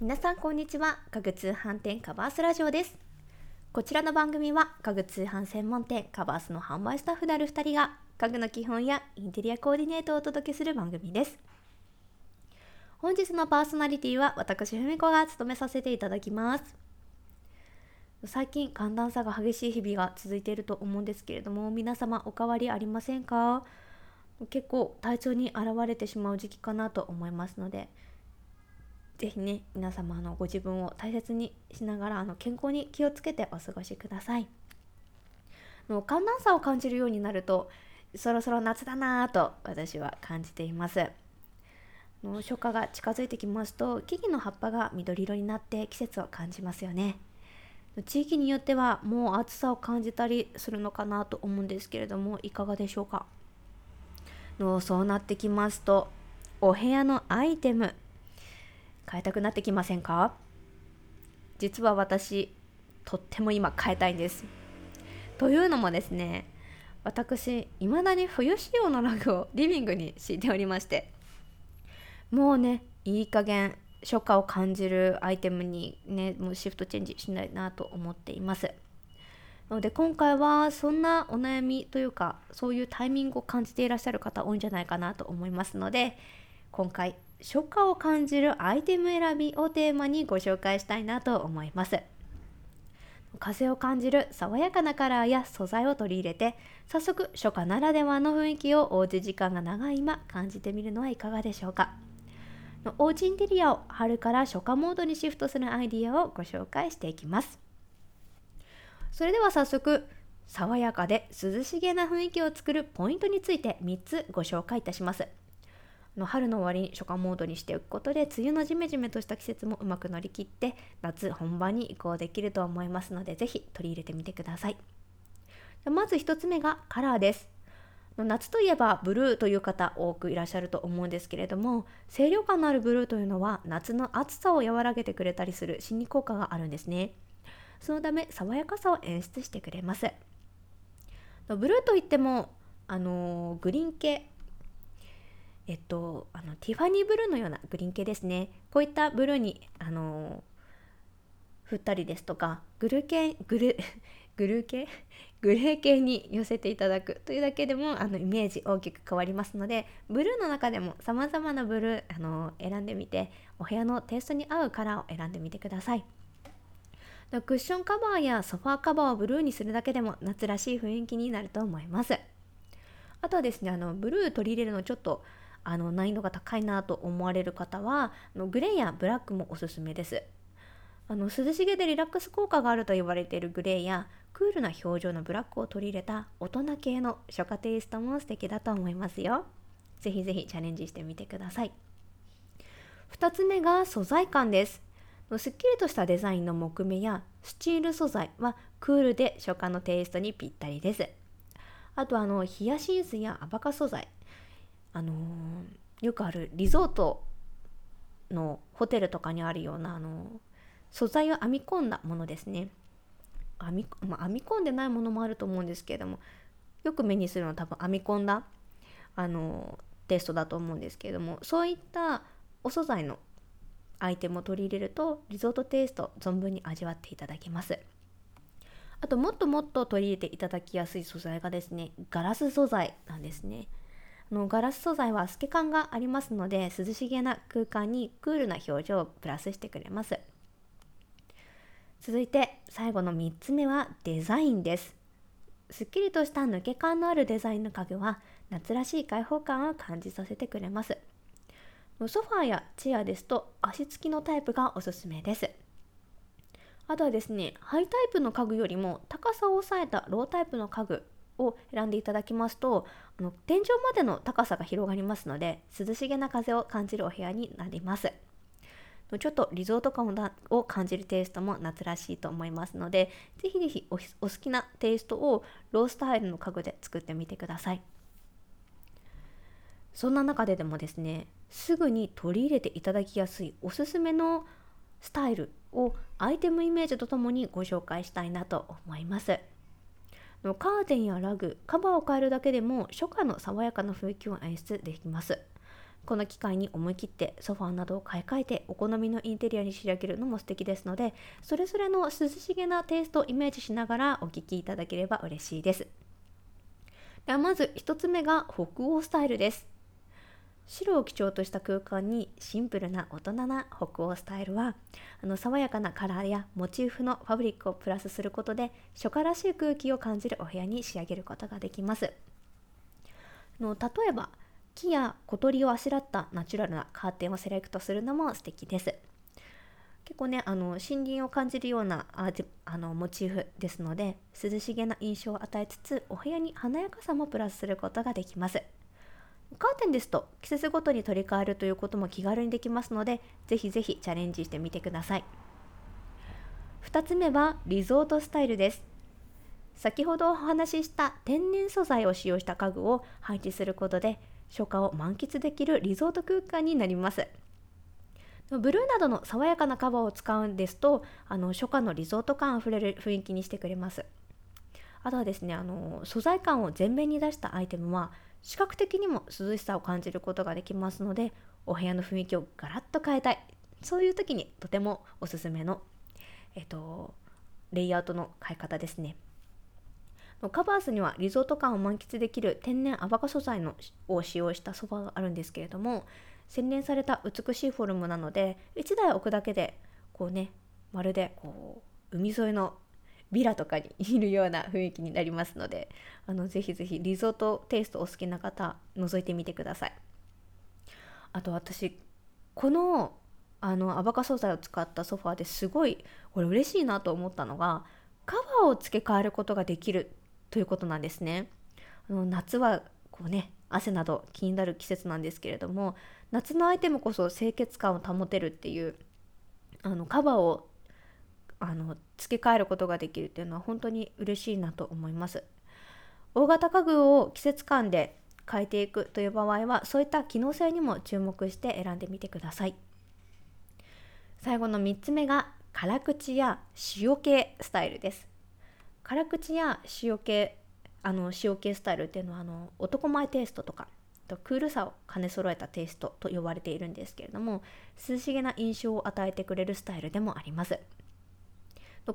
皆さんこんにちは。家具通販店カバースラジオです。こちらの番組は家具通販専門店カバースの販売スタッフである2人が家具の基本やインテリアコーディネートをお届けする番組です。本日のパーソナリティは私ふみこが務めさせていただきます。最近寒暖差が激しい日々が続いていると思うんですけれども皆様お変わりありませんか？結構体調に現れてしまう時期かなと思いますのでぜひね皆様のご自分を大切にしながらあの健康に気をつけてお過ごしください。の寒暖差を感じるようになるとそろそろ夏だなぁと私は感じています。の初夏が近づいてきますと木々の葉っぱが緑色になって季節を感じますよね。地域によってはもう暑さを感じたりするのかなと思うんですけれどもいかがでしょうか？のそうなってきますとお部屋のアイテム変えたくなってきませんか？実は私とっても今変えたいんです。というのもですね私いまだに冬仕様のラグをリビングに敷いておりましてもうねいい加減初夏を感じるアイテムにねもうシフトチェンジしないなと思っています。なので今回はそんなお悩みというかそういうタイミングを感じていらっしゃる方多いんじゃないかなと思いますので今回初夏を感じるアイテム選びをテーマにご紹介したいなと思います。風を感じる爽やかなカラーや素材を取り入れて早速初夏ならではの雰囲気をおうち時間が長い今感じてみるのはいかがでしょうか。おうちインテリアを春から初夏モードにシフトするアイディアをご紹介していきます。それでは早速爽やかで涼しげな雰囲気を作るポイントについて3つご紹介いたします。の春の終わりに初夏モードにしておくことで梅雨のジメジメとした季節もうまく乗り切って夏本番に移行できると思いますので是非取り入れてみてください。まず1つ目がカラーです。夏といえばブルーという方多くいらっしゃると思うんですけれども清涼感のあるブルーというのは夏の暑さを和らげてくれたりする心理効果があるんですね。そのため爽やかさを演出してくれます。ブルーといってもあのグリーン系えっと、あのティファニーブルーのようなグリーン系ですね。こういったブルーにあの振ったりですとかグル系グル グルー系グレー系に寄せていただく。というだけでもあのイメージ大きく変わりますのでブルーの中でもさまざまなブルーあの選んでみてお部屋のテイストに合うカラーを選んでみてください。クッションカバーやソファーカバーをブルーにするだけでも夏らしい雰囲気になると思います。あとはですねあのブルー取り入れるのちょっとあの難易度が高いなと思われる方はあのグレーやブラックもおすすめです。あの涼しげでリラックス効果があると言われているグレーやクールな表情のブラックを取り入れた大人系の初夏テイストも素敵だと思いますよ。ぜひぜひチャレンジしてみてください。2つ目が素材感です。すっきりとしたデザインの木目やスチール素材はクールで初夏のテイストにぴったりです。あとあのヒヤシンスやアバカ素材。あのー、よくあるリゾートのホテルとかにあるような、あのー、素材を編み込んだものですね。編み,、まあ、編み込んでないものもあると思うんですけれどもよく目にするのは多分編み込んだ、あのー、テストだと思うんですけれどもそういったお素材のアイテムを取り入れるとリゾートテイスト存分に味わっていただけます。あともっともっと取り入れていただきやすい素材がですねガラス素材なんですね。のガラス素材は透け感がありますので涼しげな空間にクールな表情をプラスしてくれます。続いて最後の3つ目はデザインです。すっきりとした抜け感のあるデザインの家具は夏らしい開放感を感じさせてくれます。ソファーやチェアですと足つきのタイプがおすすめです。あとはですねハイタイプの家具よりも高さを抑えたロータイプの家具を選んでいただきますとあの天井までの高さが広がりますので涼しげな風を感じるお部屋になりますちょっとリゾート感を感じるテイストも夏らしいと思いますのでぜひぜひお好きなテイストをロースタイルの家具で作ってみてくださいそんな中ででもですねすぐに取り入れていただきやすいおすすめのスタイルをアイテムイメージとともにご紹介したいなと思います。のカーテンやラグカバーを変えるだけでも初夏の爽やかな雰囲気を演出できます。この機会に思い切ってソファーなどを買い替えてお好みのインテリアに仕上げるのも素敵ですのでそれぞれの涼しげなテイストをイメージしながらお聴きいただければ嬉しいです。ではまず1つ目が北欧スタイルです。白を基調とした空間にシンプルな大人な北欧スタイルはあの爽やかなカラーやモチーフのファブリックをプラスすることで初夏らしい空気を感じるお部屋に仕上げることができます。の例えば木や小鳥をあしらったナチュラルなカーテンをセレクトするのも素敵です。結構ねあの森林を感じるようなああのモチーフですので涼しげな印象を与えつつお部屋に華やかさもプラスすることができます。カーテンですと季節ごとに取り替えるということも気軽にできますのでぜひぜひチャレンジしてみてください。2つ目はリゾートスタイルです。先ほどお話しした天然素材を使用した家具を配置することで初夏を満喫できるリゾート空間になります。ブルーなどの爽やかなカバーを使うんですとあの初夏のリゾート感あふれる雰囲気にしてくれます。あとはですねあの素材感を前面に出したアイテムは視覚的にも涼しさを感じることができますのでお部屋の雰囲気をガラッと変えたい。そういう時にとてもおすすめの、えっと、レイアウトの変え方ですね。カバースにはリゾート感を満喫できる天然アバカ素材のを使用したソファがあるんですけれども洗練された美しいフォルムなので1台置くだけでこうねまるでこう海沿いのビラとかにいるような雰囲気になりますのであのぜひぜひリゾートテイストお好きな方覗いてみてください。あと私このあのアバカ素材を使ったソファーですごいこれ嬉しいなと思ったのがカバーを付け替えることができるということなんですね。あの夏はこうね汗など気になる季節なんですけれども夏のアイテムこそ清潔感を保てるっていうあのカバーをあの付け替えることができるっていうのは本当に嬉しいなと思います。大型家具を季節感で変えていくという場合はそういった機能性にも注目して選んでみてください。最後の3つ目が辛口や塩系スタイルです。辛口や塩系あの塩系スタイルっていうのはあの男前テイストとかとクールさを兼ね揃えたテイストと呼ばれているんですけれども涼しげな印象を与えてくれるスタイルでもあります。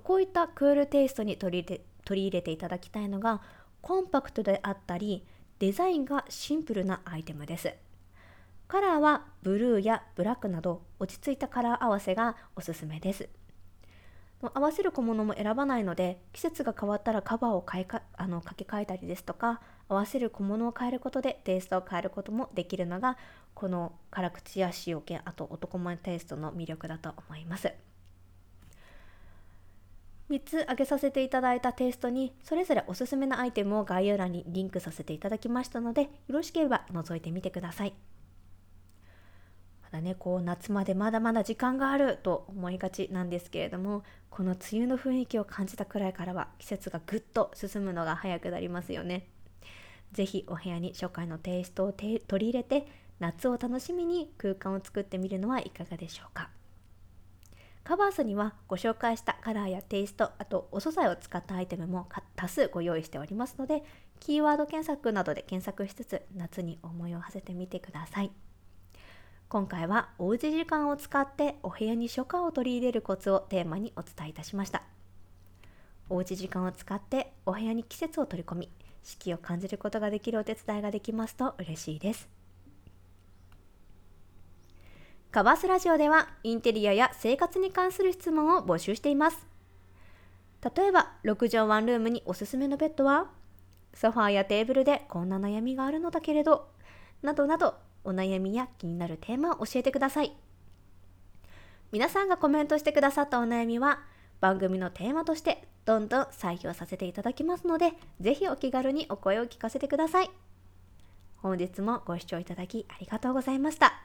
こういったクールテイストに取り入れていただきたいのがコンパクトであったりデザインがシンプルなアイテムです。カラーはブルーやブラックなど落ち着いたカラー合わせがおすすめです。合わせる小物も選ばないので季節が変わったらカバーを買いかあの掛け替えたりですとか合わせる小物を変えることでテイストを変えることもできるのがこの辛口や塩気あと男前テイストの魅力だと思います。3つ挙げさせていただいたテイストにそれぞれおすすめのアイテムを概要欄にリンクさせていただきましたのでよろしければ覗いてみてくださいま。だねこう夏までまだまだ時間があると思いがちなんですけれどもこの梅雨の雰囲気を感じたくらいからは季節がぐっと進むのが早くなりますよね是非お部屋に初夏のテイストを取り入れて夏を楽しみに空間を作ってみるのはいかがでしょうかカバースにはご紹介したカラーやテイストあとお素材を使ったアイテムも多数ご用意しておりますのでキーワード検索などで検索しつつ夏に思いを馳せてみてください。今回はおうち時間を使ってお部屋に初夏を取り入れるコツをテーマにお伝えいたしましたおうち時間を使ってお部屋に季節を取り込み四季を感じることができるお手伝いができますと嬉しいですカバースラジオではインテリアや生活に関する質問を募集しています。例えば6畳ワンルームにおすすめのベッドはソファーやテーブルでこんな悩みがあるのだけれどなどなどお悩みや気になるテーマを教えてください。皆さんがコメントしてくださったお悩みは番組のテーマとしてどんどん採用させていただきますのでぜひお気軽にお声を聞かせてください。本日もご視聴いただきありがとうございました。